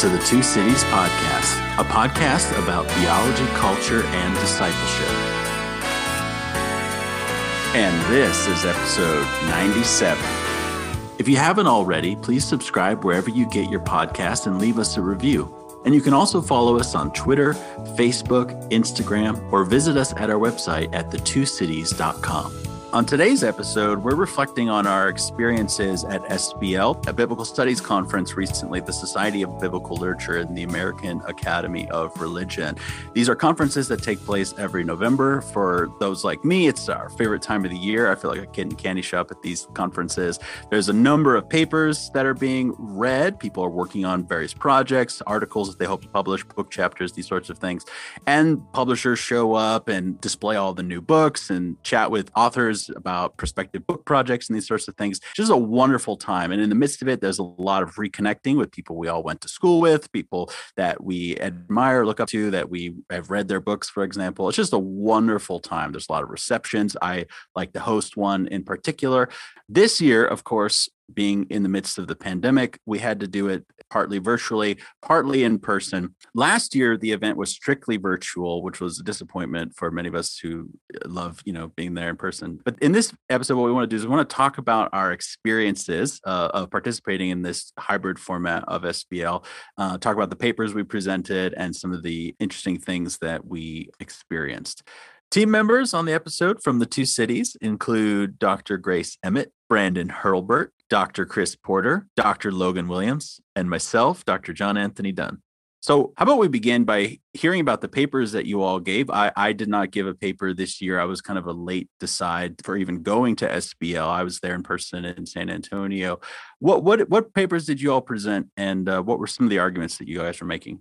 to the Two Cities Podcast, a podcast about theology, culture, and discipleship. And this is episode 97. If you haven't already, please subscribe wherever you get your podcast and leave us a review. And you can also follow us on Twitter, Facebook, Instagram, or visit us at our website at thetwocities.com. On today's episode, we're reflecting on our experiences at SBL, a biblical studies conference recently, the Society of Biblical Literature and the American Academy of Religion. These are conferences that take place every November. For those like me, it's our favorite time of the year. I feel like a kid in candy shop at these conferences. There's a number of papers that are being read. People are working on various projects, articles that they hope to publish, book chapters, these sorts of things. And publishers show up and display all the new books and chat with authors about prospective book projects and these sorts of things. Just a wonderful time. And in the midst of it, there's a lot of reconnecting with people we all went to school with, people that we admire, look up to, that we have read their books, for example. It's just a wonderful time. There's a lot of receptions. I like to host one in particular. This year, of course, being in the midst of the pandemic, we had to do it partly virtually, partly in person. Last year, the event was strictly virtual, which was a disappointment for many of us who uh, love, you know, being there in person. But in this episode, what we want to do is we want to talk about our experiences uh, of participating in this hybrid format of SBL, uh, talk about the papers we presented and some of the interesting things that we experienced. Team members on the episode from the two cities include Dr. Grace Emmett, Brandon Hurlbert, Dr. Chris Porter, Dr. Logan Williams, and myself, Dr. John Anthony Dunne. So, how about we begin by hearing about the papers that you all gave? I, I did not give a paper this year. I was kind of a late decide for even going to SBL. I was there in person in San Antonio. What what what papers did you all present, and uh, what were some of the arguments that you guys were making?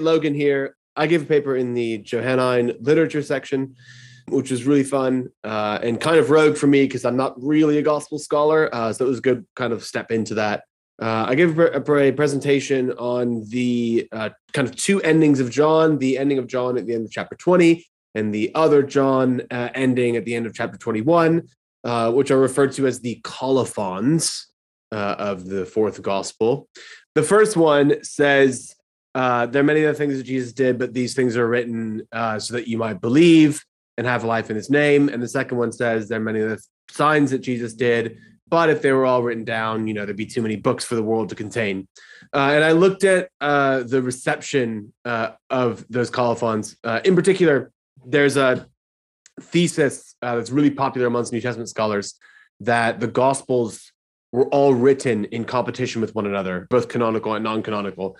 Logan here. I gave a paper in the Johannine literature section which was really fun uh, and kind of rogue for me because I'm not really a gospel scholar. Uh, so it was a good kind of step into that. Uh, I gave a, a, presentation on the uh, kind of two endings of John the ending of John at the end of chapter 20, and the other John uh, ending at the end of chapter 21, uh, which are referred to as the colophons of the fourth gospel. The first one says, There are many other things that Jesus did, but these things are written so that you might believe and have life in his name. And the second one says there are many other signs that Jesus did, but if they were all written down, you know, there'd be too many books for the world to contain. Uh, and I looked at uh, the reception uh, of those colophons. Uh, in particular, there's a thesis uh, that's really popular amongst New Testament scholars that the Gospels were all written in competition with one another, both canonical and non canonical.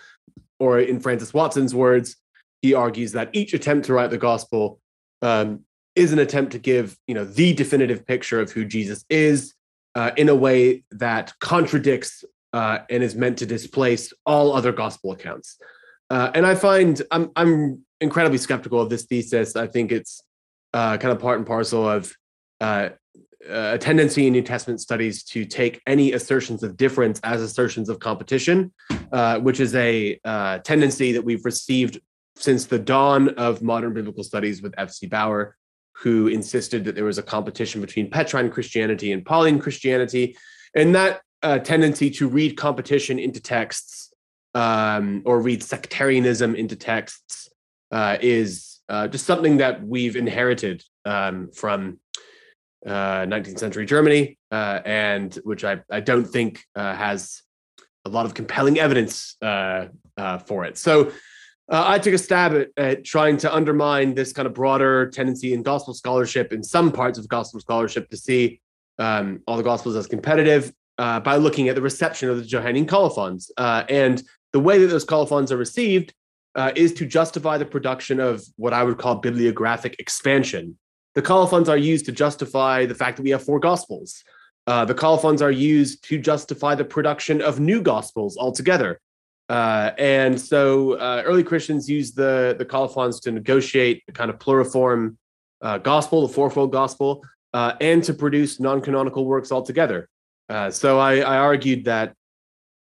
Or in Francis Watson's words, he argues that each attempt to write the Gospel um, is an attempt to give you know the definitive picture of who Jesus is uh, in a way that contradicts uh, and is meant to displace all other gospel accounts. Uh, and I find I'm I'm incredibly skeptical of this thesis. I think it's uh, kind of part and parcel of uh, a tendency in New Testament studies to take any assertions of difference as assertions of competition, uh, which is a tendency that we've received since the dawn of modern biblical studies with F.C. Baur, who insisted that there was a competition between Petrine Christianity and Pauline Christianity. And that uh, tendency to read competition into texts um, or read sectarianism into texts uh, is uh, just something that we've inherited um, from 19th uh, century Germany, uh, and which I, I don't think uh, has a lot of compelling evidence for it. So uh, I took a stab at, at, trying to undermine this kind of broader tendency in gospel scholarship, in some parts of gospel scholarship, to see um, all the gospels as competitive uh, by looking at the reception of the Johannine colophons. Uh, and the way that those colophons are received uh, is to justify the production of what I would call bibliographic expansion. The colophons are used to justify the fact that we have four gospels. Uh, the colophons are used to justify the production of new gospels altogether. Uh, and so uh, early Christians used the, the colophons to negotiate the kind of pluriform uh, gospel, the fourfold gospel, uh, and to produce non canonical works altogether. Uh, so I, I, argued that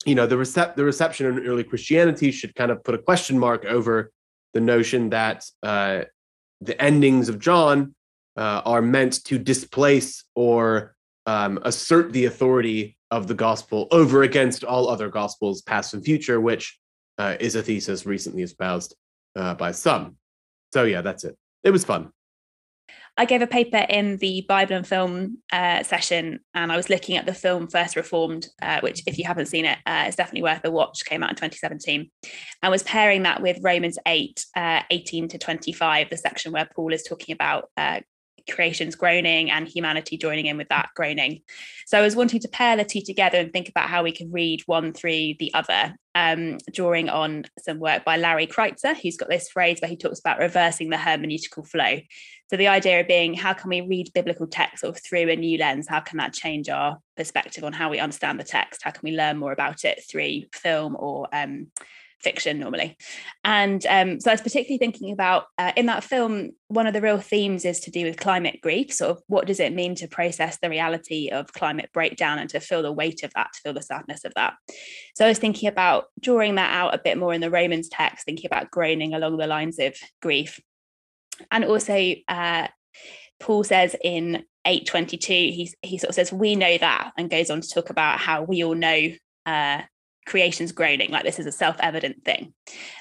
you know the, recep- the reception in early Christianity should kind of put a question mark over the notion that the endings of John are meant to displace or um, assert the authority of the gospel over against all other gospels, past and future, which uh, is a thesis recently espoused uh, by some. So yeah, that's it. It was fun. I gave a paper in the Bible and film uh, session, and I was looking at the film First Reformed, uh, which, if you haven't seen it, uh, is definitely worth a watch. Came out in 2017, and was pairing that with Romans 8, uh, 18 to 25, the section where Paul is talking about uh, creation's groaning and humanity joining in with that groaning. So I was wanting to pair the two together and think about how we can read one through the other, um, drawing on some work by Larry Kreitzer, who's got this phrase where he talks about reversing the hermeneutical flow. So the idea of being how can we read biblical text sort of through a new lens? How can that change our perspective on how we understand the text? How can we learn more about it through film or um, fiction normally. And um, so I was particularly thinking about uh, in that film, one of the real themes is to do with climate grief. Sort of what does it mean to process the reality of climate breakdown and to feel the weight of that, to feel the sadness of that. So I was thinking about drawing that out a bit more in the Romans text, thinking about groaning along the lines of grief. And also, uh, Paul says in 822, he, he sort of says, We know that, and goes on to talk about how we all know uh, creation's groaning like this is a self-evident thing.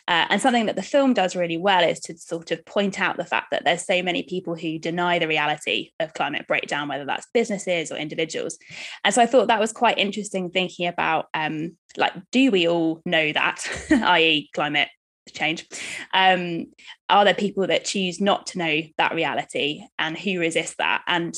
Uh, and something that the film does really well is to sort of point out the fact that there's so many people who deny the reality of climate breakdown whether that's businesses or individuals. And so i thought that was quite interesting thinking about um, like do we all know that i.e climate change? Um, are there people that choose not to know that reality and who resist that? And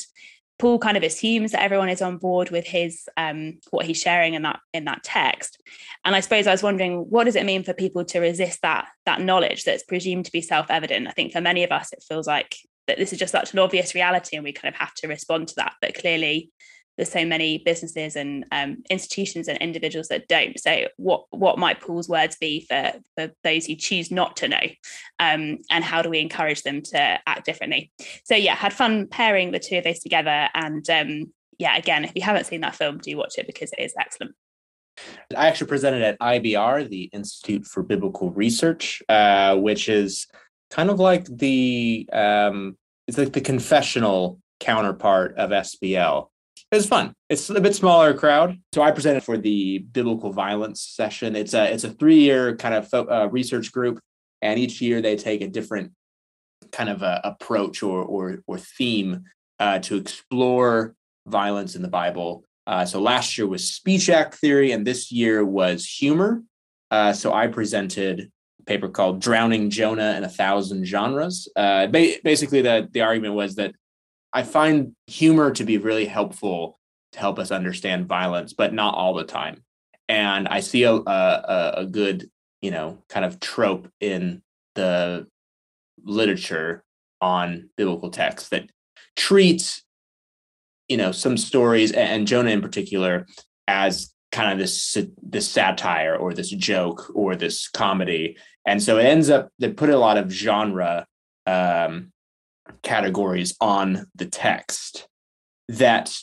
Paul kind of assumes that everyone is on board with his um, what he's sharing in that in that text. And I suppose I was wondering, what does it mean for people to resist that that knowledge that's presumed to be self-evident? I think for many of us, it feels like that this is just such an obvious reality, and we kind of have to respond to that. But clearly, there's so many businesses and um, institutions and individuals that don't. So what what might Paul's words be for for those who choose not to know, um, and how do we encourage them to act differently? So yeah, had fun pairing the two of those together, and um, yeah, again, if you haven't seen that film, do watch it because it is excellent. I actually presented at IBR, the Institute for Biblical Research, uh, which is kind of like the um, it's like the confessional counterpart of SBL it was fun. It's a bit smaller crowd. So I presented for the biblical violence session. It's a it's a three year kind of fo- uh, research group, and each year they take a different kind of a approach or or or theme uh, to explore violence in the Bible. Uh, so last year was speech act theory, and this year was humor. Uh, so I presented a paper called "Drowning Jonah in a Thousand Genres." Uh, ba- basically, the the argument was that I find humor to be really helpful to help us understand violence, but not all the time. And I see a, a, a good, you know, kind of trope in the literature on biblical texts that treats, you know, some stories and Jonah in particular as kind of this this satire or this joke or this comedy, and so it ends up they put a lot of genre um, categories on the text that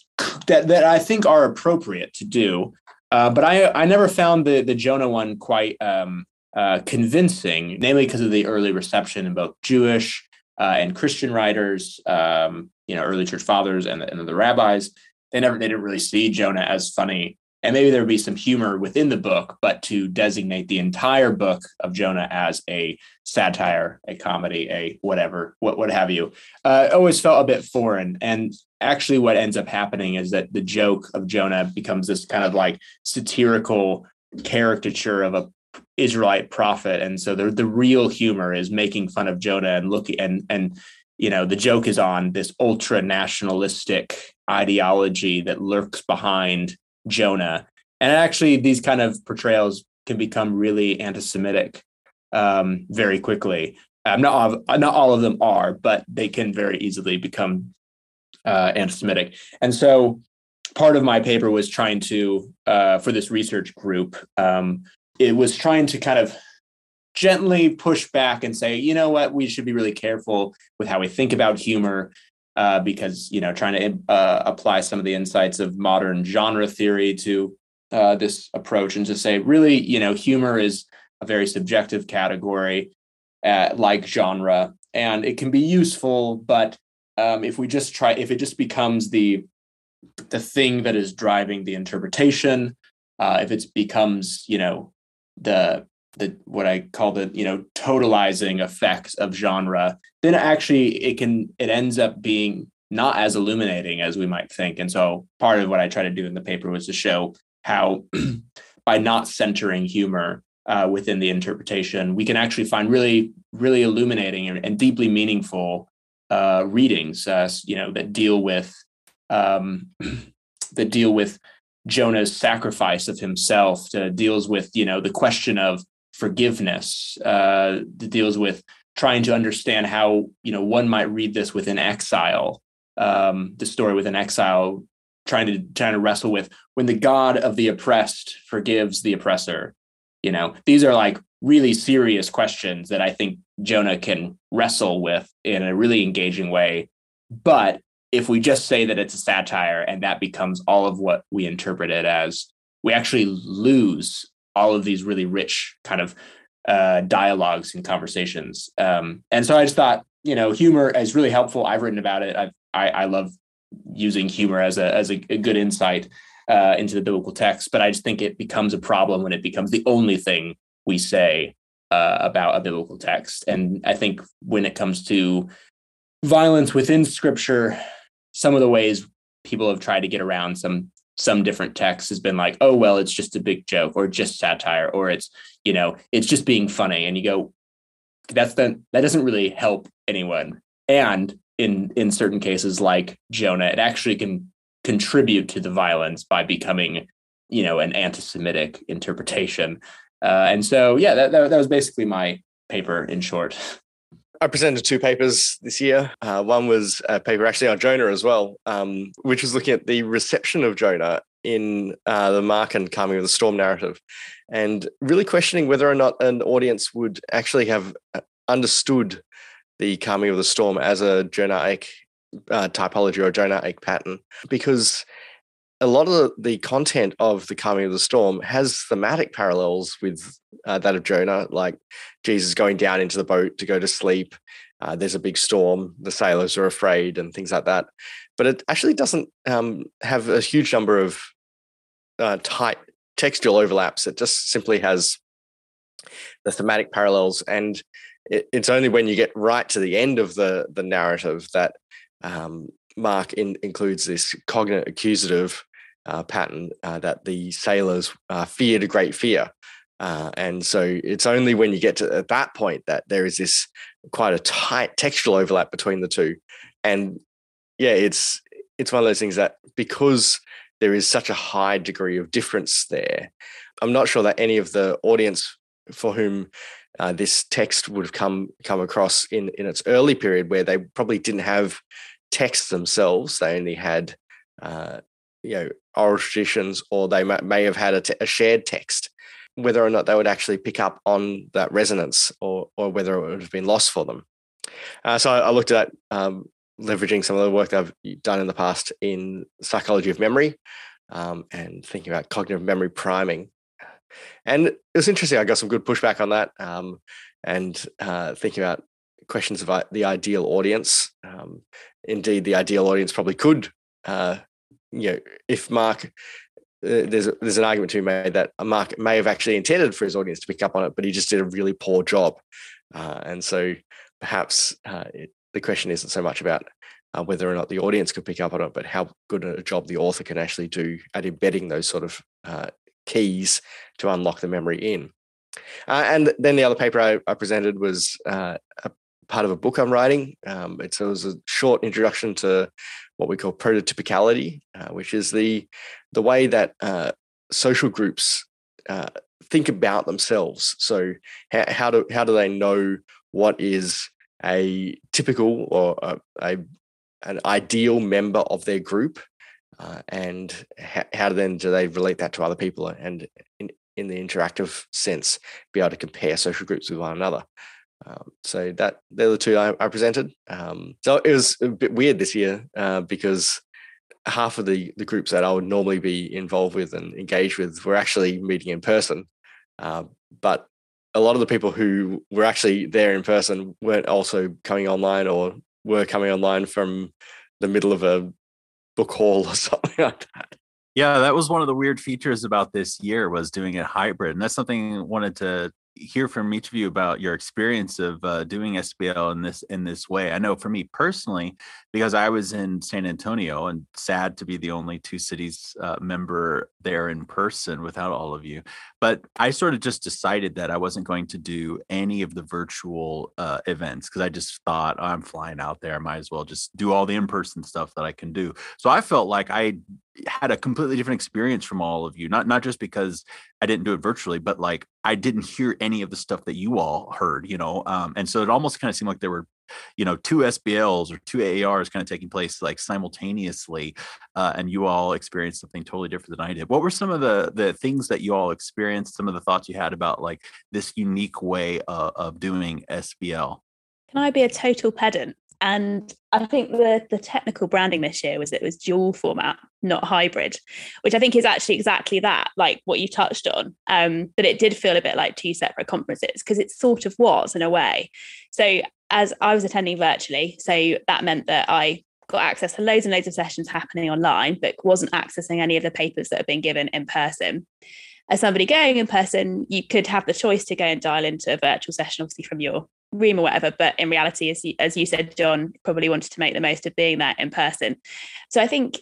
that that I think are appropriate to do. Uh, but I I never found the the Jonah one quite um, uh, convincing, namely because of the early reception in both Jewish uh, and Christian writers, um, you know, early church fathers and the, and the rabbis. They never they didn't really see Jonah as funny and maybe there would be some humor within the book, but to designate the entire book of Jonah as a satire, a comedy, a whatever, what what have you, uh, always felt a bit foreign. And actually, what ends up happening is that the joke of Jonah becomes this kind of like satirical caricature of a Israelite prophet, and so the the real humor is making fun of Jonah and looking and and you know the joke is on this ultra nationalistic ideology that lurks behind Jonah. And actually, these kind of portrayals can become really anti-Semitic um, very quickly. Um, not all, of, not all of them are, but they can very easily become uh, anti-Semitic. And so, part of my paper was trying to, uh, for this research group, um, it was trying to kind of gently push back and say, you know what, we should be really careful with how we think about humor uh, because you know trying to uh, apply some of the insights of modern genre theory to uh, this approach and to say really you know humor is a very subjective category uh, like genre and it can be useful but um, if we just try if it just becomes the the thing that is driving the interpretation uh, if it becomes you know the the what I call the you know totalizing effects of genre, then actually it can it ends up being not as illuminating as we might think. And so part of what I try to do in the paper was to show how by not centering humor uh, within the interpretation, we can actually find really, really illuminating and, and deeply meaningful uh, readings, uh, you know, that deal with um, that deal with Jonah's sacrifice of himself, to, deals with you know the question of forgiveness, uh, that deals with trying to understand how you know one might read this within exile, um, the story within exile, trying to trying to wrestle with when the God of the oppressed forgives the oppressor. You know, these are like really serious questions that I think Jonah can wrestle with in a really engaging way. But if we just say that it's a satire and that becomes all of what we interpret it as, we actually lose all of these really rich kind of uh, dialogues and conversations. Um, and so I just thought, you know, humor is really helpful. I've written about it. I've, I, I love using humor as a as a, a good insight uh, into the biblical text, but I just think it becomes a problem when it becomes the only thing we say uh, about a biblical text. And I think when it comes to violence within Scripture, some of the ways people have tried to get around some some different texts has been like, oh well, it's just a big joke, or just satire, or it's you know, it's just being funny. And you go, that's the that doesn't really help anyone. And in in certain cases, like Jonah, it actually can contribute to the violence by becoming, you know, an anti-Semitic interpretation. Uh, and so, yeah, that, that that was basically my paper in short. I presented two papers this year. Uh, one was a paper actually on Jonah as well, um, which was looking at the reception of Jonah in uh, the Markan Calming of the Storm narrative, and really questioning whether or not an audience would actually have uh, understood the Calming of the Storm as a Jonaic uh, typology or Jonaic pattern, because a lot of the content of the calming of the storm has thematic parallels with uh, that of Jonah, like Jesus going down into the boat to go to sleep. Uh, there's a big storm. The sailors are afraid and things like that. But it actually doesn't um, have a huge number of uh, tight textual overlaps. It just simply has the thematic parallels. And it, it's only when you get right to the end of the, the narrative that um, Mark in, includes this cognate accusative uh, pattern uh, that the sailors uh, feared a great fear. Uh, and so it's only when you get to at that point that there is this quite a tight textual overlap between the two. And yeah, it's it's one of those things that because there is such a high degree of difference there, I'm not sure that any of the audience for whom uh, this text would have come come across in in its early period, where they probably didn't have text themselves. They only had, uh, you know, oral traditions, or they may, have had a, shared text. Whether or not they would actually pick up on that resonance, or or whether it would have been lost for them. Uh, so I, I, looked at um, leveraging some of the work that I've done in the past in psychology of memory, um, and thinking about cognitive memory priming. And it was interesting. I got some good pushback on that, um, and uh, thinking about questions of the ideal audience. Um, indeed, the ideal audience probably could, uh, you know, if Mark, uh, there's there's an argument to be made that Mark may have actually intended for his audience to pick up on it, but he just did a really poor job. Uh, and so perhaps uh, it, the question isn't so much about uh, whether or not the audience could pick up on it, but how good a job the author can actually do at embedding those sort of uh, keys to unlock the memory in. Uh, and then the other paper I, I presented was uh, a part of a book I'm writing. Um, it was a short introduction to what we call prototypicality, uh, which is the the way that uh, social groups uh, think about themselves. So how, how, do how do they know what is a typical or a, a an ideal member of their group, uh, and how, how then do they relate that to other people and in, in the interactive sense be able to compare social groups with one another. Um, so that they're the two I, I presented. Um, so it was a bit weird this year uh, because half of the the groups that I would normally be involved with and engaged with were actually meeting in person, uh, but a lot of the people who were actually there in person weren't also coming online or were coming online from the middle of a book hall or something like that. Yeah, that was one of the weird features about this year was doing it hybrid, and that's something I wanted to hear from each of you about your experience of uh, doing SBL in this in this way. I know for me personally, because I was in San Antonio and sad to be the only two cities uh, member there in person without all of you. But I sort of just decided that I wasn't going to do any of the virtual uh, events because I just thought oh, I'm flying out there, I might as well just do all the in person stuff that I can do. So I felt like I had a completely different experience from all of you not not just because i didn't do it virtually but like i didn't hear any of the stuff that you all heard you know um, and so it almost kind of seemed like there were you know two sbls or two aars kind of taking place like simultaneously uh, and you all experienced something totally different than i did what were some of the the things that you all experienced some of the thoughts you had about like this unique way uh, of doing sbl can i be a total pedant and I think the the technical branding this year was it was dual format, not hybrid, which I think is actually exactly that, like what you touched on. Um, but it did feel a bit like two separate conferences because it sort of was in a way. So as I was attending virtually, so that meant that I got access to loads and loads of sessions happening online, but wasn't accessing any of the papers that have been given in person. As somebody going in person, you could have the choice to go and dial into a virtual session, obviously from your room or whatever but in reality as you, as you said john probably wanted to make the most of being there in person so i think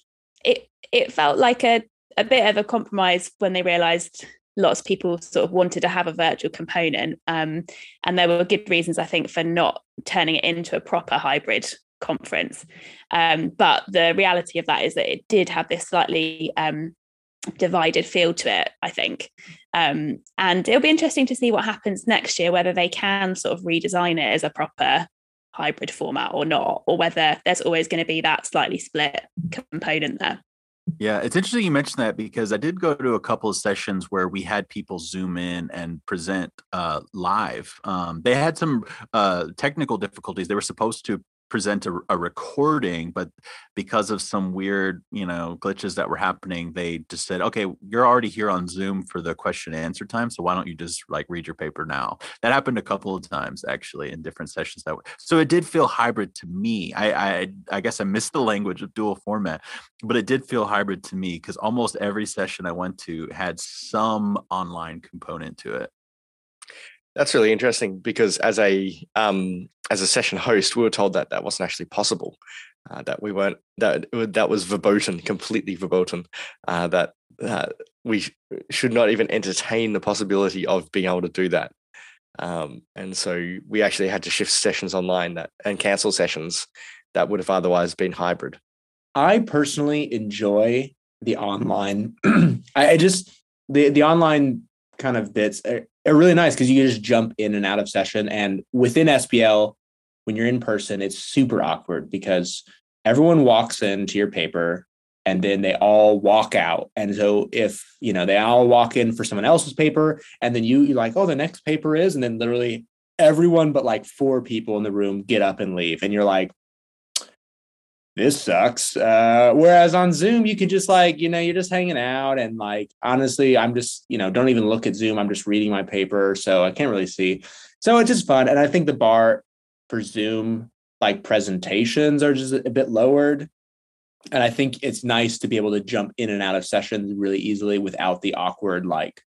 it it felt like a, a bit of a compromise when they realized lots of people sort of wanted to have a virtual component um, and there were good reasons i think for not turning it into a proper hybrid conference um, but the reality of that is that it did have this slightly um, divided feel to it, I think. Um, and it'll be interesting to see what happens next year, whether they can sort of redesign it as a proper hybrid format or not, or whether there's always going to be that slightly split component there. Yeah, it's interesting you mentioned that because I did go to a couple of sessions where we had people zoom in and present uh, live. Um, they had some uh, technical difficulties. They were supposed to present a, a, recording but because of some weird you know glitches that were happening they just said okay you're already here on zoom for the question and answer time so why don't you just like read your paper now? That happened a couple of times actually in different sessions that way so it did feel hybrid to me. I i, I guess i missed the language of dual format but it did feel hybrid to me because almost every session i went to had some online component to it that's really interesting because as a um, as a session host, we were told that that wasn't actually possible. Uh, that we weren't that that was verboten, completely verboten. Uh, that we sh- should not even entertain the possibility of being able to do that. Um, and so we actually had to shift sessions online that and cancel sessions that would have otherwise been hybrid. I personally enjoy the online. I, I just the the online kind of bits are, are really nice because you can just jump in and out of session. And within SBL, when you're in person, it's super awkward because everyone walks into your paper and then they all walk out. And so if you know they all walk in for someone else's paper, and then you you're like, oh, the next paper is, and then literally everyone but like four people in the room get up and leave, and you're like, this sucks. Uh, whereas on Zoom, you could just like, you know, you're just hanging out and like, honestly, I'm just, you know, don't even look at Zoom. I'm just reading my paper. So I can't really see. So it's just fun. And I think the bar for Zoom, like presentations are just a bit lowered. And I think it's nice to be able to jump in and out of sessions really easily without the awkward, like,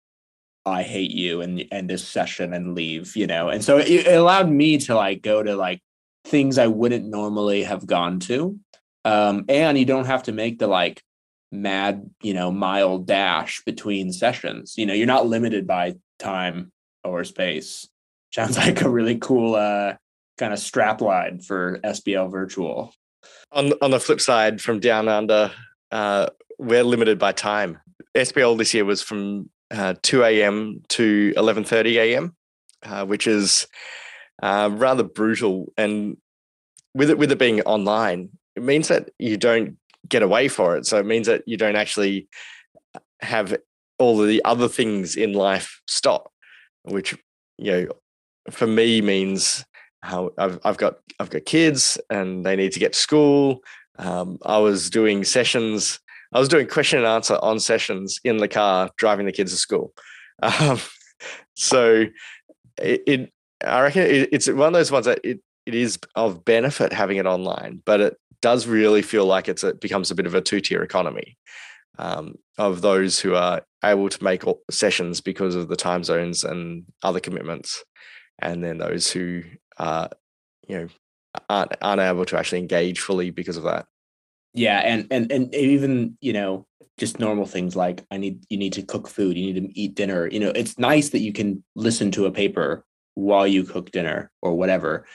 I hate you and and this session and leave, you know. And so it, it allowed me to like go to like things I wouldn't normally have gone to um, and you don't have to make the like mad, you know, mile dash between sessions. You know, you're not limited by time or space. Sounds like a really cool uh, kind of strap line for SBL virtual. On on the flip side, from down under, uh, we're limited by time. SBL this year was from uh, 2 a.m. to 11:30 a.m., uh, which is uh, rather brutal. And with it with it being online, it means that you don't get away for it. So it means that you don't actually have all the other things in life stop, which you know for me means how I've I've got I've got kids and they need to get to school. Um, I was doing sessions. I was doing question and answer on sessions in the car driving the kids to school. Um, so it, it, I reckon it, it's one of those ones that it, it is of benefit having it online, but it does really feel like it's a, it becomes a bit of a two tier economy. um, of those who are able to make sessions because of the time zones and other commitments, and then those who are, you know, aren't aren't able to actually engage fully because of that. Yeah, and and and even you know just normal things like I need you need to cook food, you need to eat dinner. You know, it's nice that you can listen to a paper while you cook dinner or whatever.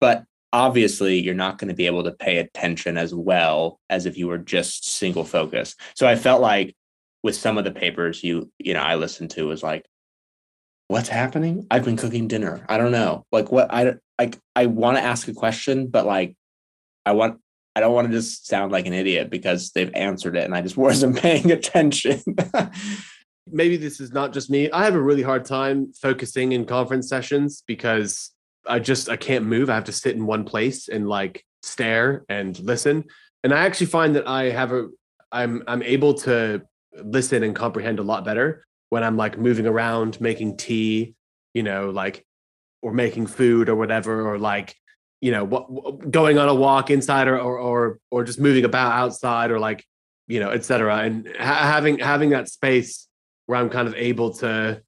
But obviously you're not going to be able to pay attention as well as if you were just single focus. So I felt like with some of the papers you you know I listened to was like what's happening? I've been cooking dinner. I don't know. Like what I like I want to ask a question but like I want I don't want to just sound like an idiot because they've answered it and I just wasn't paying attention. Maybe this is not just me. I have a really hard time focusing in conference sessions because I just I can't move. I have to sit in one place and like stare and listen. And I actually find that I have a I'm I'm able to listen and comprehend a lot better when I'm like moving around, making tea, you know, like or making food or whatever, or like you know what going on a walk inside or or or, or just moving about outside or like you know etc. And ha- having having that space where I'm kind of able to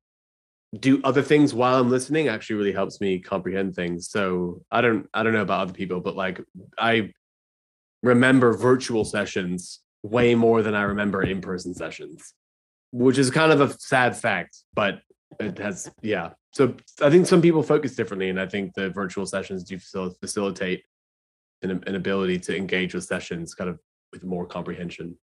do other things while I'm listening actually really helps me comprehend things. So I don't I don't know about other people, but like I remember virtual sessions way more than I remember in-person sessions, which is kind of a sad fact, but it has yeah. So I think some people focus differently, and I think the virtual sessions do facilitate an, an ability to engage with sessions kind of with more comprehension.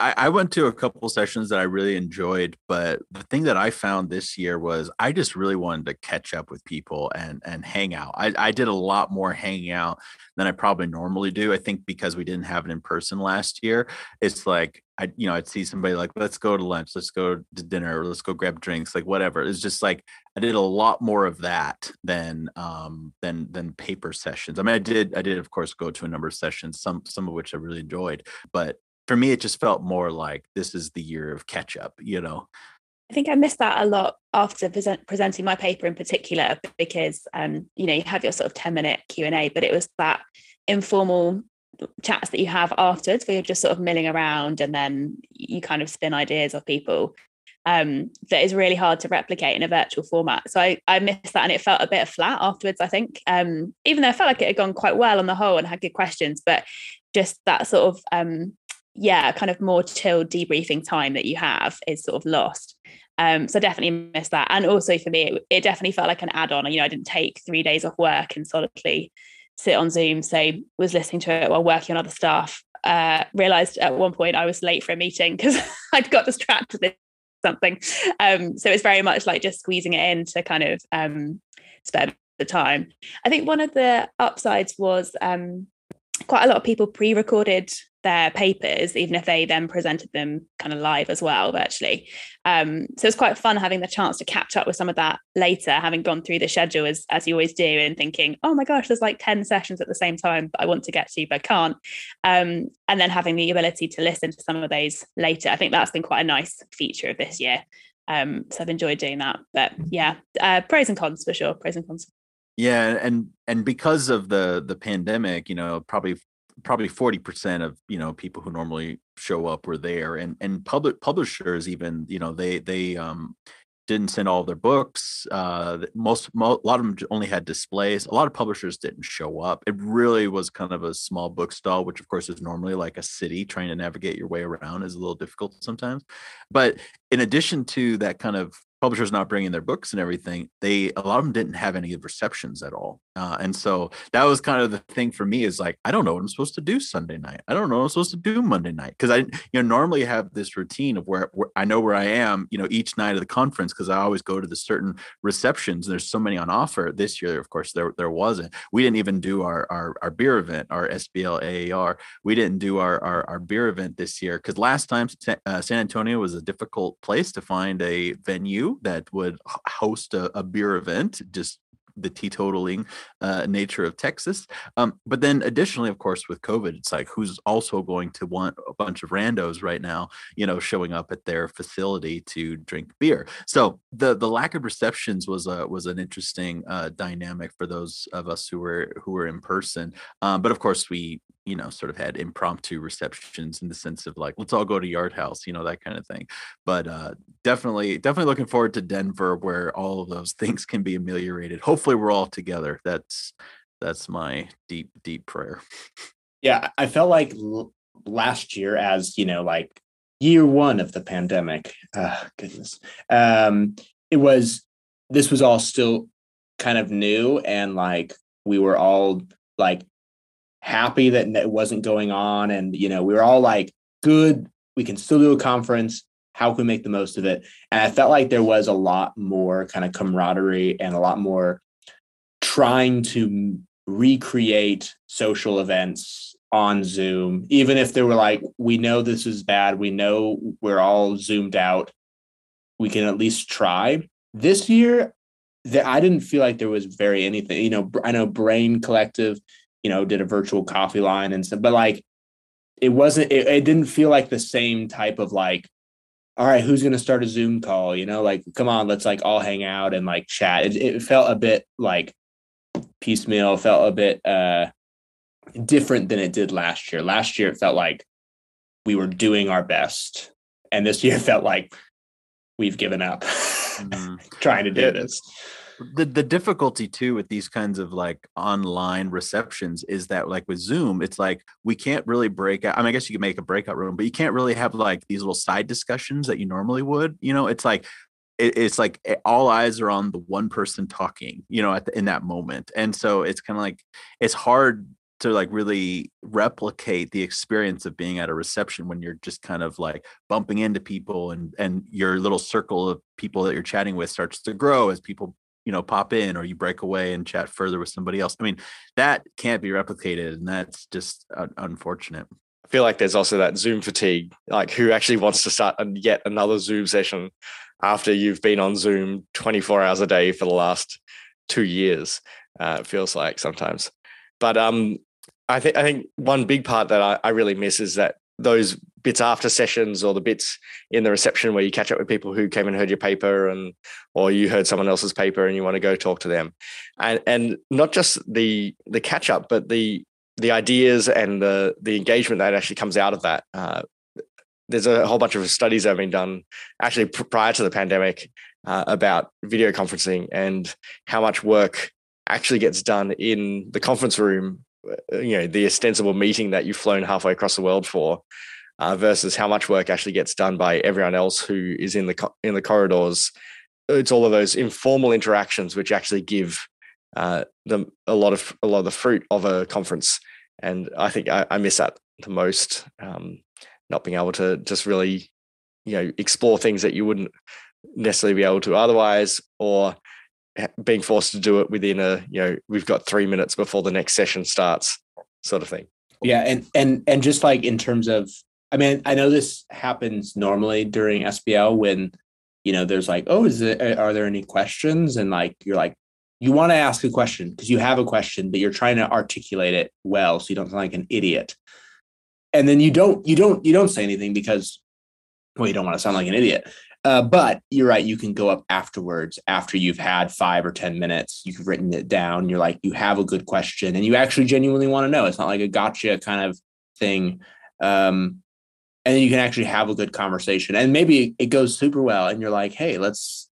I, I, went to a couple sessions that I really enjoyed, but the thing that I found this year was I just really wanted to catch up with people and and hang out. I, I did a lot more hanging out than I probably normally do. I think because we didn't have it in person last year, it's like I you know I'd see somebody like let's go to lunch, let's go to dinner, let's go grab drinks, like whatever. It's just like I did a lot more of that than um than than paper sessions. I mean I did I did of course go to a number of sessions, some some of which I really enjoyed, but for me, it just felt more like this is the year of catch up, you know? I think I missed that a lot after present, presenting my paper in particular, because, um, you know, you have your sort of 10 minute Q&A, but it was that informal chats that you have afterwards where you're just sort of milling around and then you kind of spin ideas off people um, that is really hard to replicate in a virtual format. So I, I missed that and it felt a bit flat afterwards, I think, um, even though I felt like it had gone quite well on the whole and had good questions, but just that sort of um, yeah, kind of more chill debriefing time that you have is sort of lost. Um, so definitely miss that. And also for me, it, it, definitely felt like an add-on. You know, I didn't take three days off work and solidly sit on Zoom. say, was listening to it while working on other stuff. Uh, realized at one point I was late for a meeting because I'd got distracted with something. Um, so it's very much like just squeezing it in to kind of um, spend the time. I think one of the upsides was um, quite a lot of people pre-recorded their papers, even if they then presented them kind of live as well, virtually. Um, so it's quite fun having the chance to catch up with some of that later, having gone through the schedule as, as you always do, and thinking, oh my gosh, there's like 10 sessions at the same time that I want to get to, but can't. Um, and then having the ability to listen to some of those later. I think that's been quite a nice feature of this year. Um, so I've enjoyed doing that. But yeah, uh, pros and cons for sure. Pros and cons. Yeah, and and because of the the pandemic, you know, probably probably 40% of you know people who normally show up were there and and public publishers even you know they they um didn't send all their books uh most mo- a lot of them only had displays. A lot of publishers didn't show up. It really was kind of a small book stall which of course is normally like a city. Trying to navigate your way around is a little difficult sometimes. But in addition to that kind of publishers not bringing their books and everything, they a lot of them didn't have any receptions at all. Uh, and so that was kind of the thing for me is like I don't know what I'm supposed to do Sunday night. I don't know what I'm supposed to do Monday night because I you know normally have this routine of where, where I know where I am you know each night of the conference because I always go to the certain receptions. There's so many on offer this year. Of course, there there wasn't. We didn't even do our our, our beer event, our SBL AAR. We didn't do our our, our beer event this year because last time uh, San Antonio was a difficult place to find a venue that would host a, a beer event, just the teetotaling uh, nature of Texas. Um, but then additionally, of course, with COVID, it's like who's also going to want a bunch of randos right now, you know, showing up at their facility to drink beer. So the the lack of receptions was a was an interesting uh, dynamic for those of us who were who were in person. Um, but of course, we you know sort of had impromptu receptions in the sense of like let's all go to yard house you know that kind of thing. But uh definitely definitely looking forward to denver where all of those things can be ameliorated. Hopefully we're all together. That's that's my deep deep prayer. Yeah i felt like l- last year as you know like year one of the pandemic uh goodness um it was this was all still kind of new and like we were all like happy that it wasn't going on and you know we were all like good we can still do a conference. How can we make the most of it? And i felt like there was a lot more kind of camaraderie and a lot more trying to recreate social events on zoom even if they were like we know this is bad. We know we're all zoomed out. We can at least try. This year that i didn't feel like there was very anything you know i know brain collective you know, did a virtual coffee line and stuff, but like it wasn't, it, it didn't feel like the same type of like, all right, who's going to start a Zoom call? You know, like, come on, let's like all hang out and like chat. It, it felt a bit like piecemeal, felt a bit uh, different than it did last year. Last year, it felt like we were doing our best. And this year felt like we've given up mm-hmm. trying to do this the the difficulty too with these kinds of like online receptions is that like with zoom it's like we can't really break out i mean i guess you can make a breakout room but you can't really have like these little side discussions that you normally would you know? It's like it, it's like eh, all eyes are on the one person talking you know at the, in that moment. And so it's kind of like it's hard to like really replicate the experience of being at a reception when you're just kind of like bumping into people and and your little circle of people that you're chatting with starts to grow as people you know pop in or you break away and chat further with somebody else. I mean that can't be replicated and that's just uh, unfortunate. I feel like there's also that zoom fatigue like who actually wants to start yet another zoom session after you've been on zoom 24 hours a day for the last two years uh, it feels like sometimes. But um i think i think one big part that I, I really miss is that those bits after sessions or the bits in the reception where you catch up with people who came and heard your paper and or you heard someone else's paper and you want to go talk to them. And and not just the the catch up but the the ideas and the the engagement that actually comes out of that. Uh, there's a whole bunch of studies that have been done actually prior to the pandemic uh, about video conferencing and how much work actually gets done in the conference room uh, you know the ostensible meeting that you've flown halfway across the world for uh, versus how much work actually gets done by everyone else who is in the co- in the corridors. It's all of those informal interactions which actually give uh, them a lot of a lot of the fruit of a conference, and I think I, I miss that the most. Um, not being able to just really, you know, explore things that you wouldn't necessarily be able to otherwise, or being forced to do it within a you know we've got three minutes before the next session starts sort of thing yeah and and and just like in terms of I mean, I know this happens normally during SBL when, you know, there's like, oh, is it, are there any questions? And like, you're like, you want to ask a question because you have a question, but you're trying to articulate it well so you don't sound like an idiot. And then you don't, you don't, you don't say anything because, well, you don't want to sound like an idiot. Uh, but you're right. You can go up afterwards after you've had five or 10 minutes. You've written it down. You're like, you have a good question and you actually genuinely want to know. It's not like a gotcha kind of thing. Um, and then you can actually have a good conversation. And maybe it goes super well and you're like hey let's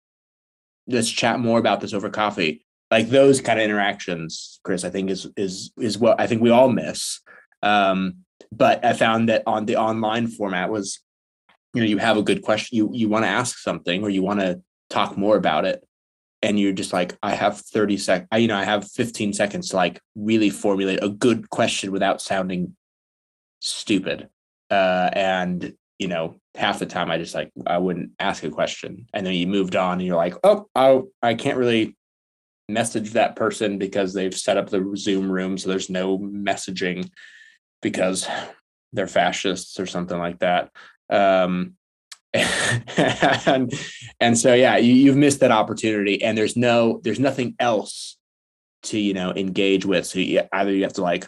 let's chat more about this over coffee. Like those kind of interactions chris i think is is is what i think we all miss. Um, but i found that on the online format was you know you have a good question you you want to ask something or you want to talk more about it. And you're just like i have 30 sec I, you know i have 15 seconds to like really formulate a good question without sounding stupid uh, and you know half the time i just like i wouldn't ask a question. And then you moved on and you're like oh i, I can't really message that person because they've set up the zoom room so there's no messaging because they're fascists or something like that. Um, and and so yeah you, you've missed that opportunity and there's no there's nothing else to you know engage with. So you, either you have to like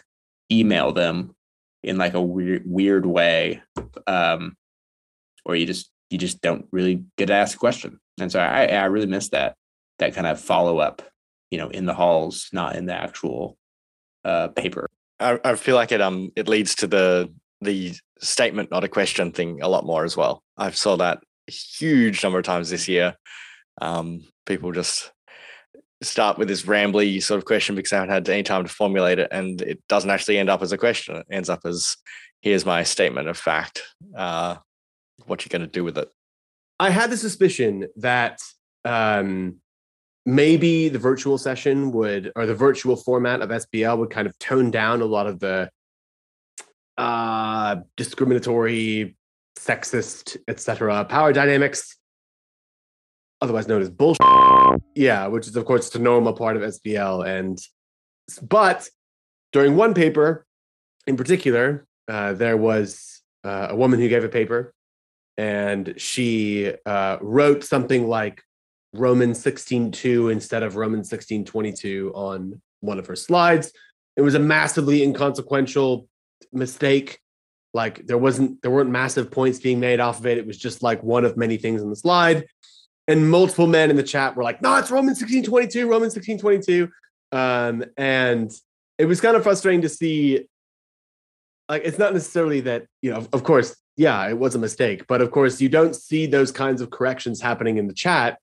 email them in like a weird weird way um or you just you just don't really get to ask a question and so i i really miss that that kind of follow up you know in the halls not in the actual uh paper I, I feel like it um it leads to the the statement not a question thing a lot more as well. I've saw that huge number of times this year. Um, people just start with this rambly sort of question because I haven't had any time to formulate it, and it doesn't actually end up as a question. It ends up as here's my statement of fact. Uh, what you going to do with it? I had the suspicion that um, maybe the virtual session would, or the virtual format of SBL would kind of tone down a lot of the uh, discriminatory, sexist, etc. power dynamics, otherwise known as bullshit. Yeah, which is of course the normal part of SBL. And but during one paper in particular, uh, there was uh, a woman who gave a paper, and she uh, wrote something like Romans 16:2 instead of Romans 16:22 on one of her slides. It was a massively inconsequential mistake. Like there wasn't there weren't massive points being made off of it. It was just like one of many things on the slide. And multiple men in the chat were like, "No, it's Romans 16:22, Romans 16:22." Um, and it was kind of frustrating to see like it's not necessarily that, you know, of course, yeah, it was a mistake, but of course you don't see those kinds of corrections happening in the chat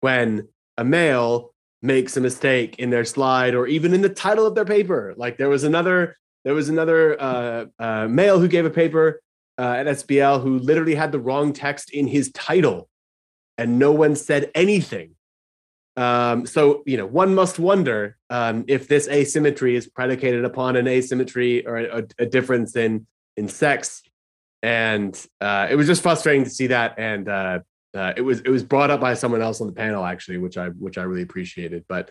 when a male makes a mistake in their slide or even in the title of their paper. Like there was another there was another uh, uh, male who gave a paper uh, at SBL who literally had the wrong text in his title, and no one said anything. Um, so you know, one must wonder um, if this asymmetry is predicated upon an asymmetry or a, a difference in in sex. And uh, it was just frustrating to see that, and uh, uh, it was it was brought up by someone else on the panel actually, which I which I really appreciated. But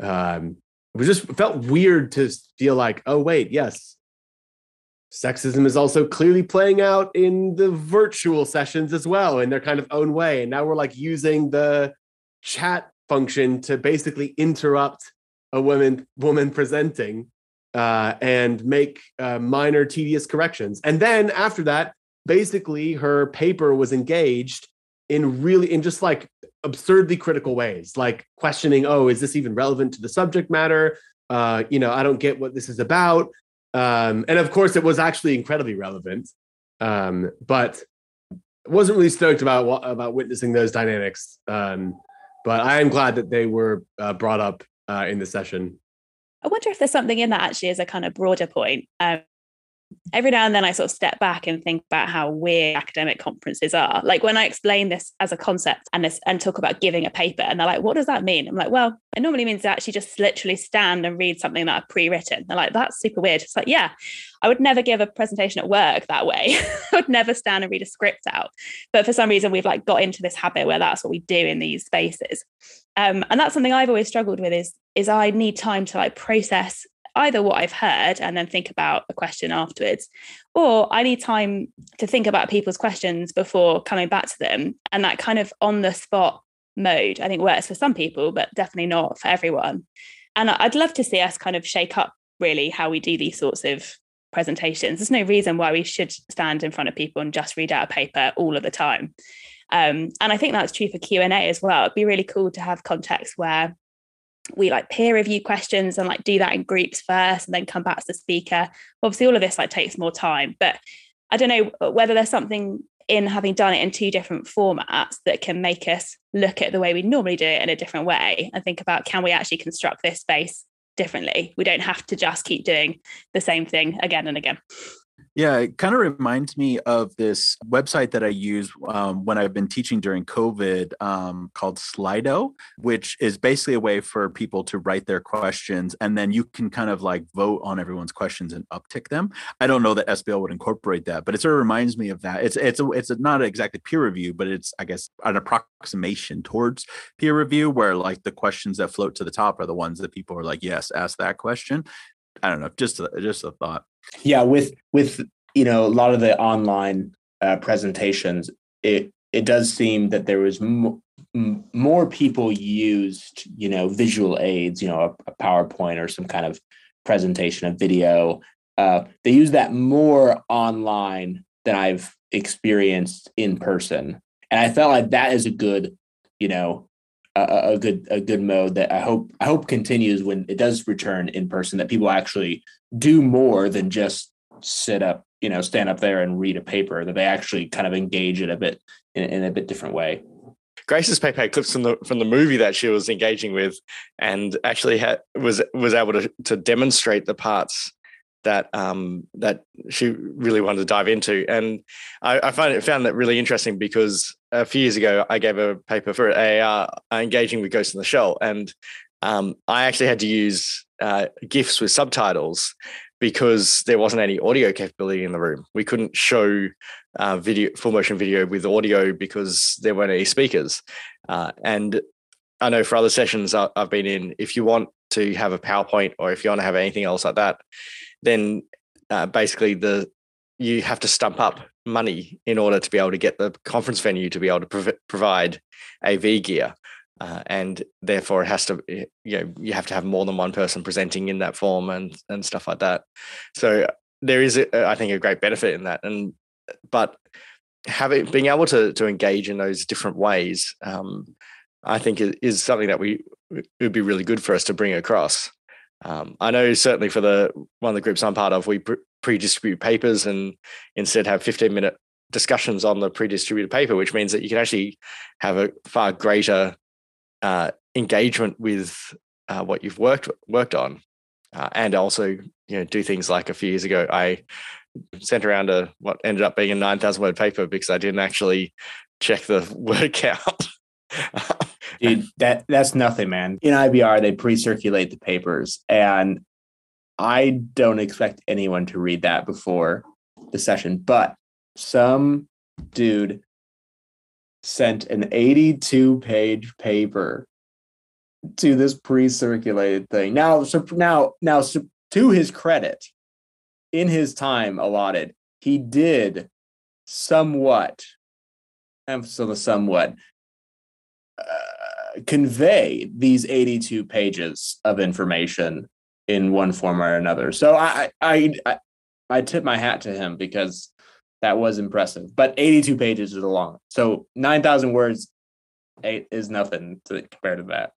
um, it was just it felt weird to feel like, oh wait, yes, sexism is also clearly playing out in the virtual sessions as well in their kind of own way. And now we're like using the chat function to basically interrupt a woman woman presenting uh, and make uh, minor tedious corrections. And then after that, basically her paper was engaged in really in just like absurdly critical ways like questioning oh is this even relevant to the subject matter uh you know i don't get what this is about um and of course it was actually incredibly relevant. Um but wasn't really stoked about about witnessing those dynamics. Um but i am glad that they were uh, brought up uh, in the session. I wonder if there's something in that actually as a kind of broader point. Um every now and then I sort of step back and think about how weird academic conferences are. Like when I explain this as a concept and this, and talk about giving a paper, and they're like, "What does that mean?" I'm like, "Well, it normally means to actually just literally stand and read something that I've pre-written." They're like, "That's super weird." It's like, yeah, I would never give a presentation at work that way. I would never stand and read a script out. But for some reason, we've like got into this habit where that's what we do in these spaces. Um, and that's something I've always struggled with is is I need time to like process either what I've heard and then think about a question afterwards, or I need time to think about people's questions before coming back to them. And that kind of on the spot mode, I think works for some people, but definitely not for everyone. And I'd love to see us kind of shake up really how we do these sorts of presentations. There's no reason why we should stand in front of people and just read out a paper all of the time. Um, and I think that's true for Q and A as well. It'd be really cool to have context where we like peer review questions and like do that in groups first and then come back to the speaker. Obviously all of this like takes more time but i don't know uh, whether there's something in having done it in two different formats that can make us look at the way we normally do it in a different way and think about can we actually construct this space differently? We don't have to just keep doing the same thing again and again yeah, it kind of reminds me of this website that I use um, when I've been teaching during COVID um, called Slido, which is basically a way for people to write their questions and then you can kind of like vote on everyone's questions and uptick them. I don't know that SBL would incorporate that, but it sort of reminds me of that. It's it's a, it's a, not exactly peer review, but it's I guess an approximation towards peer review where like the questions that float to the top are the ones that people are like, yes, ask that question. I don't know, just a, just a thought. Yeah, with with you know a lot of the online uh, presentations, it it does seem that there was m- more people used you know visual aids, you know a, a PowerPoint or some kind of presentation, a video. Uh, they use that more online than I've experienced in person, and I felt like that is a good you know a, a good a good mode that I hope I hope continues when it does return in person. That people actually do more than just sit up, you know, stand up there and read a paper. That they actually kind of engage it a bit in, in a bit different way. Grace's paper clips from the from the movie that she was engaging with, and actually had, was was able to to demonstrate the parts that um, that she really wanted to dive into. And I, I find it found that really interesting because a few years ago I gave a paper for AAR uh, engaging with Ghost in the Shell, and um, I actually had to use uh, GIFs with subtitles because there wasn't any audio capability in the room. We couldn't show uh, video, full motion video with audio because there weren't any speakers. Uh, and I know for other sessions I've been in, if you want to have a PowerPoint or if you want to have anything else like that, then uh, basically the you have to stump up money in order to be able to get the conference venue to be able to prov- provide AV gear. Uh, and therefore it has to you know you have to have more than one person presenting in that form and and stuff like that. So there is a, I think a great benefit in that. And but having being able to to engage in those different ways um, i think is something that we would be really good for us to bring across. Um, i know certainly for the one of the groups i'm part of we pre-distribute papers and instead have 15 minute discussions on the pre-distributed paper which means that you can actually have a far greater uh, engagement with uh, what you've worked worked on, uh, and also you know do things like a few years ago I sent around a what ended up being a nine thousand word paper because I didn't actually check the word count. Dude, that that's nothing, man. In IBR, they pre-circulate the papers, and I don't expect anyone to read that before the session. But some dude sent an 82 page paper to this pre-circulated thing. Now, so now, now, to his credit, in his time allotted, he did somewhat, emphasis on the somewhat, uh, convey these 82 pages of information in one form or another. So I, I, I, I tip my hat to him because that was impressive. But 82 pages is a long. So 9,000 words eight is nothing to compare to that.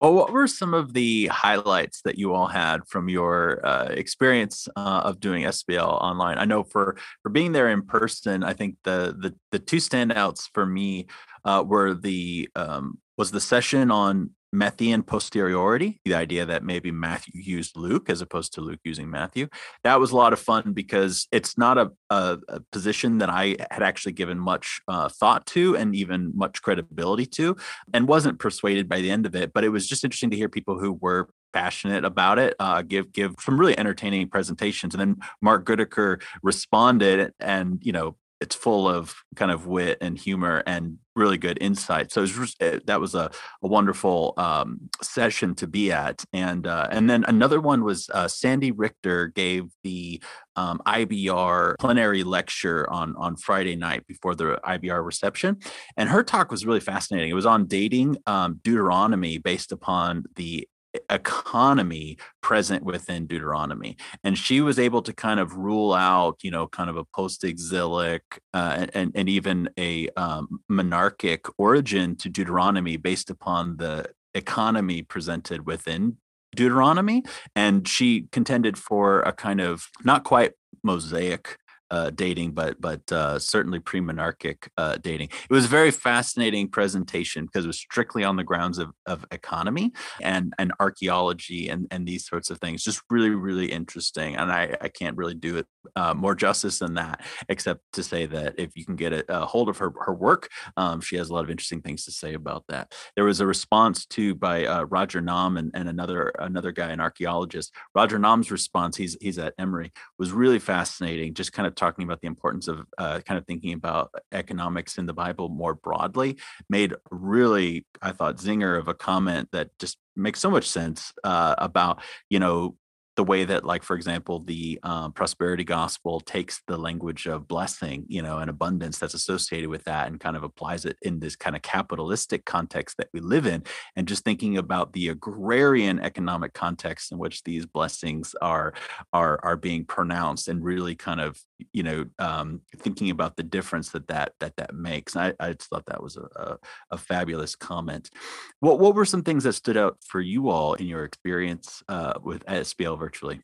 Well, what were some of the highlights that you all had from your uh, experience uh, of doing SBL online? I know for for being there in person, I think the the the two standouts for me uh, were the um, was the session on Matthean posteriority, the idea that maybe Matthew used Luke as opposed to Luke using Matthew. That was a lot of fun because it's not a, a, a position that I had actually given much uh, thought to and even much credibility to, and wasn't persuaded by the end of it. But it was just interesting to hear people who were passionate about it uh, give give some really entertaining presentations and then mark goodacre responded and you know it's full of kind of wit and humor and really good insight. So was, eh, that was a, a wonderful um, session to be at. And uh, and then another one was uh, Sandy Richter gave the um, IBR plenary lecture on on Friday night before the IBR reception, and her talk was really fascinating. It was on dating um, Deuteronomy based upon the economy present within Deuteronomy. And she was able to kind of rule out, you know, kind of a post exilic uh, and, and even a um, monarchic origin to Deuteronomy based upon the economy presented within Deuteronomy. And she contended for a kind of not quite mosaic uh, dating, but but uh, certainly pre-monarchic uh, dating. It was a very fascinating presentation because it was strictly on the grounds of, of economy and and archaeology and and these sorts of things. Just really really interesting, and I I can't really do it uh, more justice than that, except to say that if you can get a, a hold of her her work, um, she has a lot of interesting things to say about that. There was a response to by uh, Roger Nam and, and another another guy, an archaeologist. Roger Nam's response, he's he's at Emory, was really fascinating. Just kind of talking about the importance of uh, kind of thinking about economics in the Bible more broadly, made really, I thought, zinger of a comment that just makes so much sense uh, about, you know, the way that like for example the um, prosperity gospel takes the language of blessing you know and abundance that's associated with that and kind of applies it in this kind of capitalistic context that we live in. And just thinking about the agrarian economic context in which these blessings are are are being pronounced and really kind of you know um, thinking about the difference that that that that makes. I, I just thought that was a, a, a, fabulous comment. What what were some things that stood out for you all in your experience uh, with at SBL virtually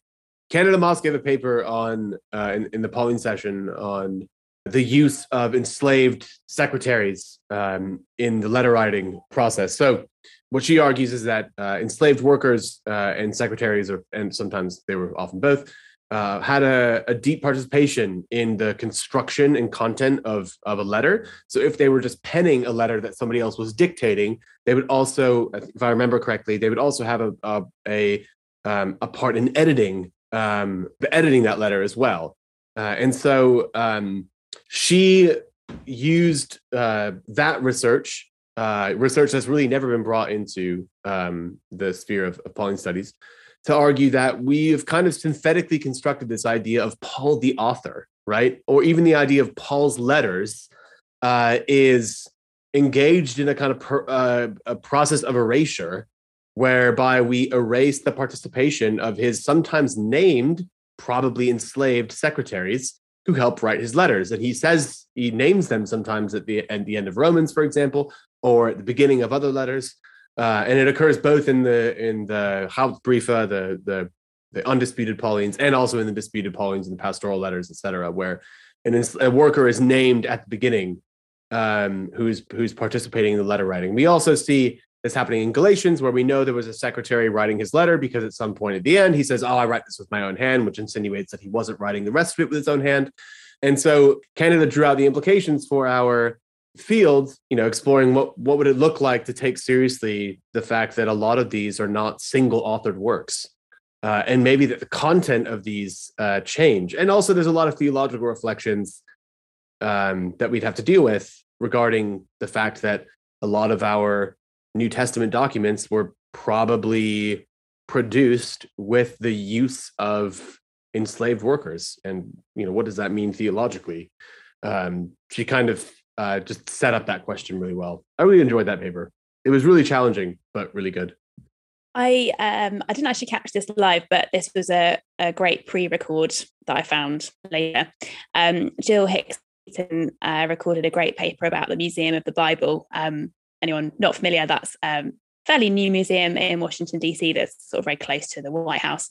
Candida Moss gave a paper on uh, in, in the Pauline session on the use of enslaved secretaries um, in the letter writing process. So, what she argues is that uh, enslaved workers uh, and secretaries, or and sometimes they were often both, uh, had a, a, deep participation in the construction and content of, of a letter. So if they were just penning a letter that somebody else was dictating, they would also, if I remember correctly, they would also have a a a, um, a part in editing um, editing that letter as well. Uh, and so um, she used uh, that research, uh, research that's really never been brought into um, the sphere of, of Pauline studies, to argue that we've kind of synthetically constructed this idea of Paul the author, right? Or even the idea of Paul's letters uh, is engaged in a kind of per, uh, a process of erasure whereby we erase the participation of his sometimes named, probably enslaved secretaries who help write his letters. And he says he names them sometimes at the, at the end of Romans, for example, or at the beginning of other letters. Uh, and it occurs both in the in the Hauptbriefe, the the the undisputed Paulines, and also in the disputed Paulines and the pastoral letters, etc., where an, a worker is named at the beginning um, who's who's participating in the letter writing. We also see this happening in Galatians, where we know there was a secretary writing his letter because at some point at the end he says, "Oh, I write this with my own hand," which insinuates that he wasn't writing the rest of it with his own hand. And so Candida drew out the implications for our field, you know, exploring what what would it look like to take seriously the fact that a lot of these are not single authored works. Uh, and maybe that the content of these uh, change. And also, there's a lot of theological reflections um, that we'd have to deal with regarding the fact that a lot of our New Testament documents were probably produced with the use of enslaved workers. And, you know, what does that mean theologically? Um, she kind of uh, just set up that question really well. I really enjoyed that paper. It was really challenging, but really good. I um I didn't actually catch this live, but this was a, a great pre-record that I found later. Um, Jill Hicks-Keeton uh, recorded a great paper about the Museum of the Bible. Um, anyone not familiar, that's um, fairly new museum in Washington DC that's sort of very close to the White House.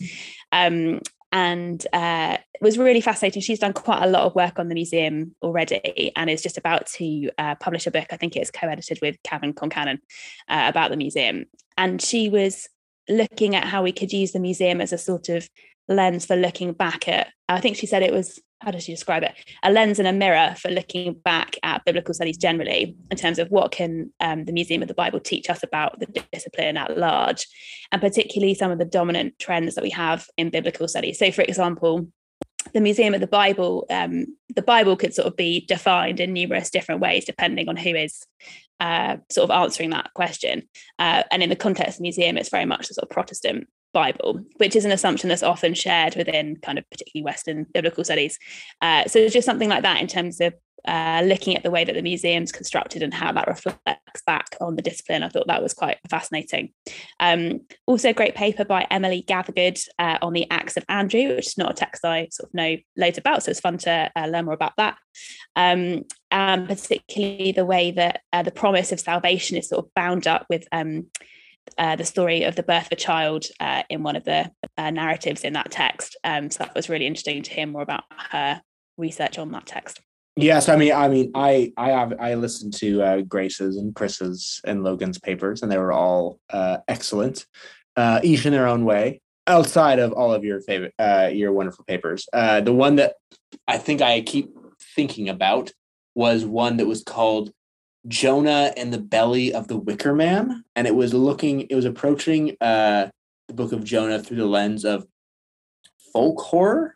Um, and uh, it was really fascinating. She's done quite a lot of work on the museum already, and is just about to uh, publish a book. I think it's co-edited with Cavan Concannon uh, about the museum. And she was looking at how we could use the museum as a sort of lens for looking back at. I think she said it was how does she describe it? A lens and a mirror for looking back at biblical studies generally, in terms of what can um, the Museum of the Bible teach us about the discipline at large, and particularly some of the dominant trends that we have in biblical studies. So, for example, the Museum of the Bible, um, the Bible could sort of be defined in numerous different ways depending on who is uh, sort of answering that question. Uh, and in the context of the museum, it's very much the sort of Protestant Bible, which is an assumption that's often shared within kind of particularly Western biblical studies. Uh, so just something like that in terms of uh, looking at the way that the museum's constructed and how that reflects back on the discipline. I thought that was quite fascinating. Um, also, a great paper by Emily Gathergood uh, on the Acts of Andrew, which is not a text I sort of know loads about, so it's fun to uh, learn more about that. Um, and particularly the way that uh, the promise of salvation is sort of bound up with um, uh, the story of the birth of a child uh, in one of the uh, narratives in that text. Um, so that was really interesting to hear more about her research on that text. Yes, I mean, I mean, I I have I listened to uh, Grace's and Chris's and Logan's papers, and they were all uh, excellent, uh, each in their own way. Outside of all of your favorite, your wonderful papers, the one that I think I keep thinking about was one that was called Jonah and the belly of the Wicker Man, and it was looking, it was approaching uh, the book of Jonah through the lens of folk horror,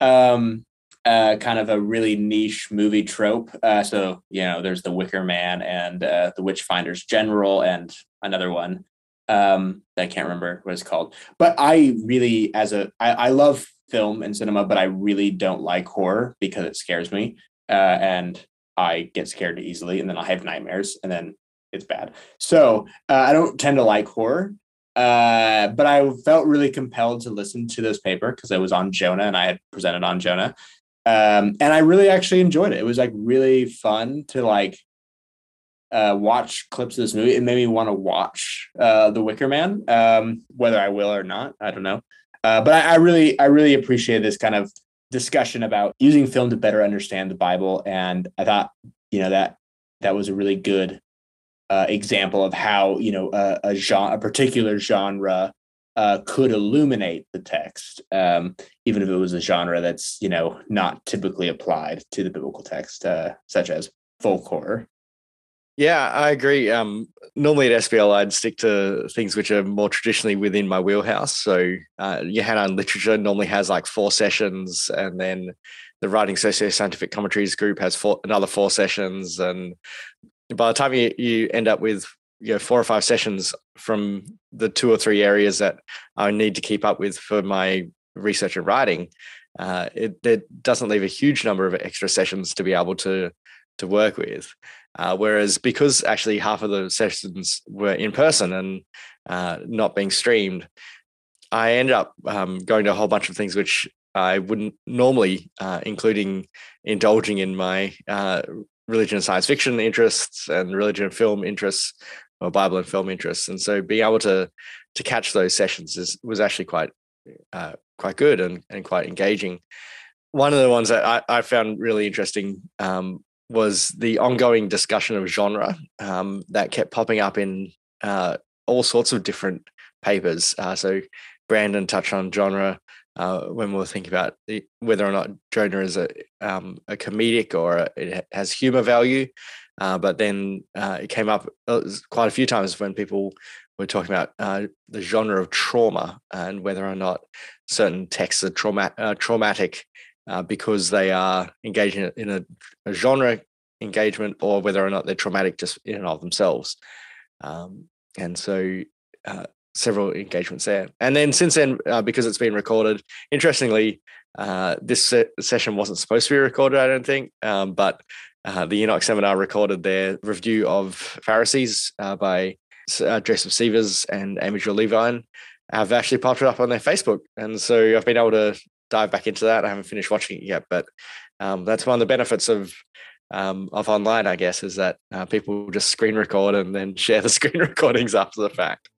um, uh, kind of a really niche movie trope. Uh, so you know, there's the Wicker Man and uh, the Witchfinders General, and another one. Um, I can't remember what it's called, but I really, as a, I, I love film and cinema, but I really don't like horror because it scares me, uh, and I get scared easily, and then I have nightmares, and then it's bad. So uh, I don't tend to like horror. Uh, but I felt really compelled to listen to this paper because it was on Jonah and I had presented on Jonah. Um, and I really actually enjoyed it. It was like really fun to like uh, watch clips of this movie. It made me want to watch uh, The Wicker Man, um, whether I will or not, I don't know. Uh, but I, I really, I really appreciate this kind of discussion about using film to better understand the Bible, and I thought, you know, that that was a really good uh, example of how you know a, a genre, a particular genre, uh, could illuminate the text, um, even if it was a genre that's you know not typically applied to the biblical text, uh, such as folk horror. Yeah, I agree. Um, normally at SBL, I'd stick to things which are more traditionally within my wheelhouse. So, uh, Johannine Literature normally has like four sessions, and then the Writing Socio-Scientific Commentaries group has four, another four sessions, and by the time you, you end up with you know four or five sessions from the two or three areas that I need to keep up with for my research and writing, uh, it, it doesn't leave a huge number of extra sessions to be able to to work with. Uh, whereas because actually half of the sessions were in person and uh, not being streamed, I ended up um, going to a whole bunch of things which I wouldn't normally, uh, including indulging in my uh, religion and science fiction interests and religion and film interests or Bible and film interests. And so being able to to catch those sessions is was actually quite uh, quite good and, and quite engaging. One of the ones that I, I found really interesting um, was the ongoing discussion of genre um, that kept popping up in uh, all sorts of different papers. Uh, so Brandon touched on genre uh, when we are thinking about the, whether or not genre is a um, a comedic or a, it has humor value. Uh, but then uh, it came up uh, quite a few times when people were talking about the genre of trauma and whether or not certain texts are trauma, uh, because they are engaging in a, a, genre engagement or whether or not they're traumatic just in and of themselves. Um, and so several engagements there. And then since then, uh, because it's been recorded, interestingly, uh, this se- session wasn't supposed to be recorded, I don't think, um, but uh, the Enoch seminar recorded their review of Pharisees uh, by uh, Joseph Sievers and Amy Levine have actually popped it up on their Facebook. And so I've been able to dive back into that. I haven't finished watching it yet, but um, that's one of the benefits of um, of online, I guess, is that uh, people just screen record and then share the screen recordings after the fact.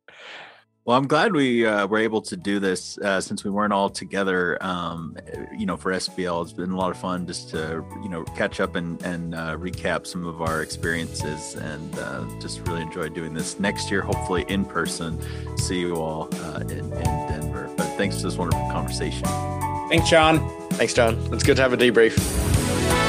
Well, I'm glad we uh, were able to do this uh, since we weren't all together. Um, you know, for SBL, it's been a lot of fun just to you know catch up and and uh, recap some of our experiences, and uh, just really enjoyed doing this. Next year, hopefully in person. See you all uh, in, in Denver. But thanks for this wonderful conversation. Thanks, John. Thanks, John. It's good to have a debrief.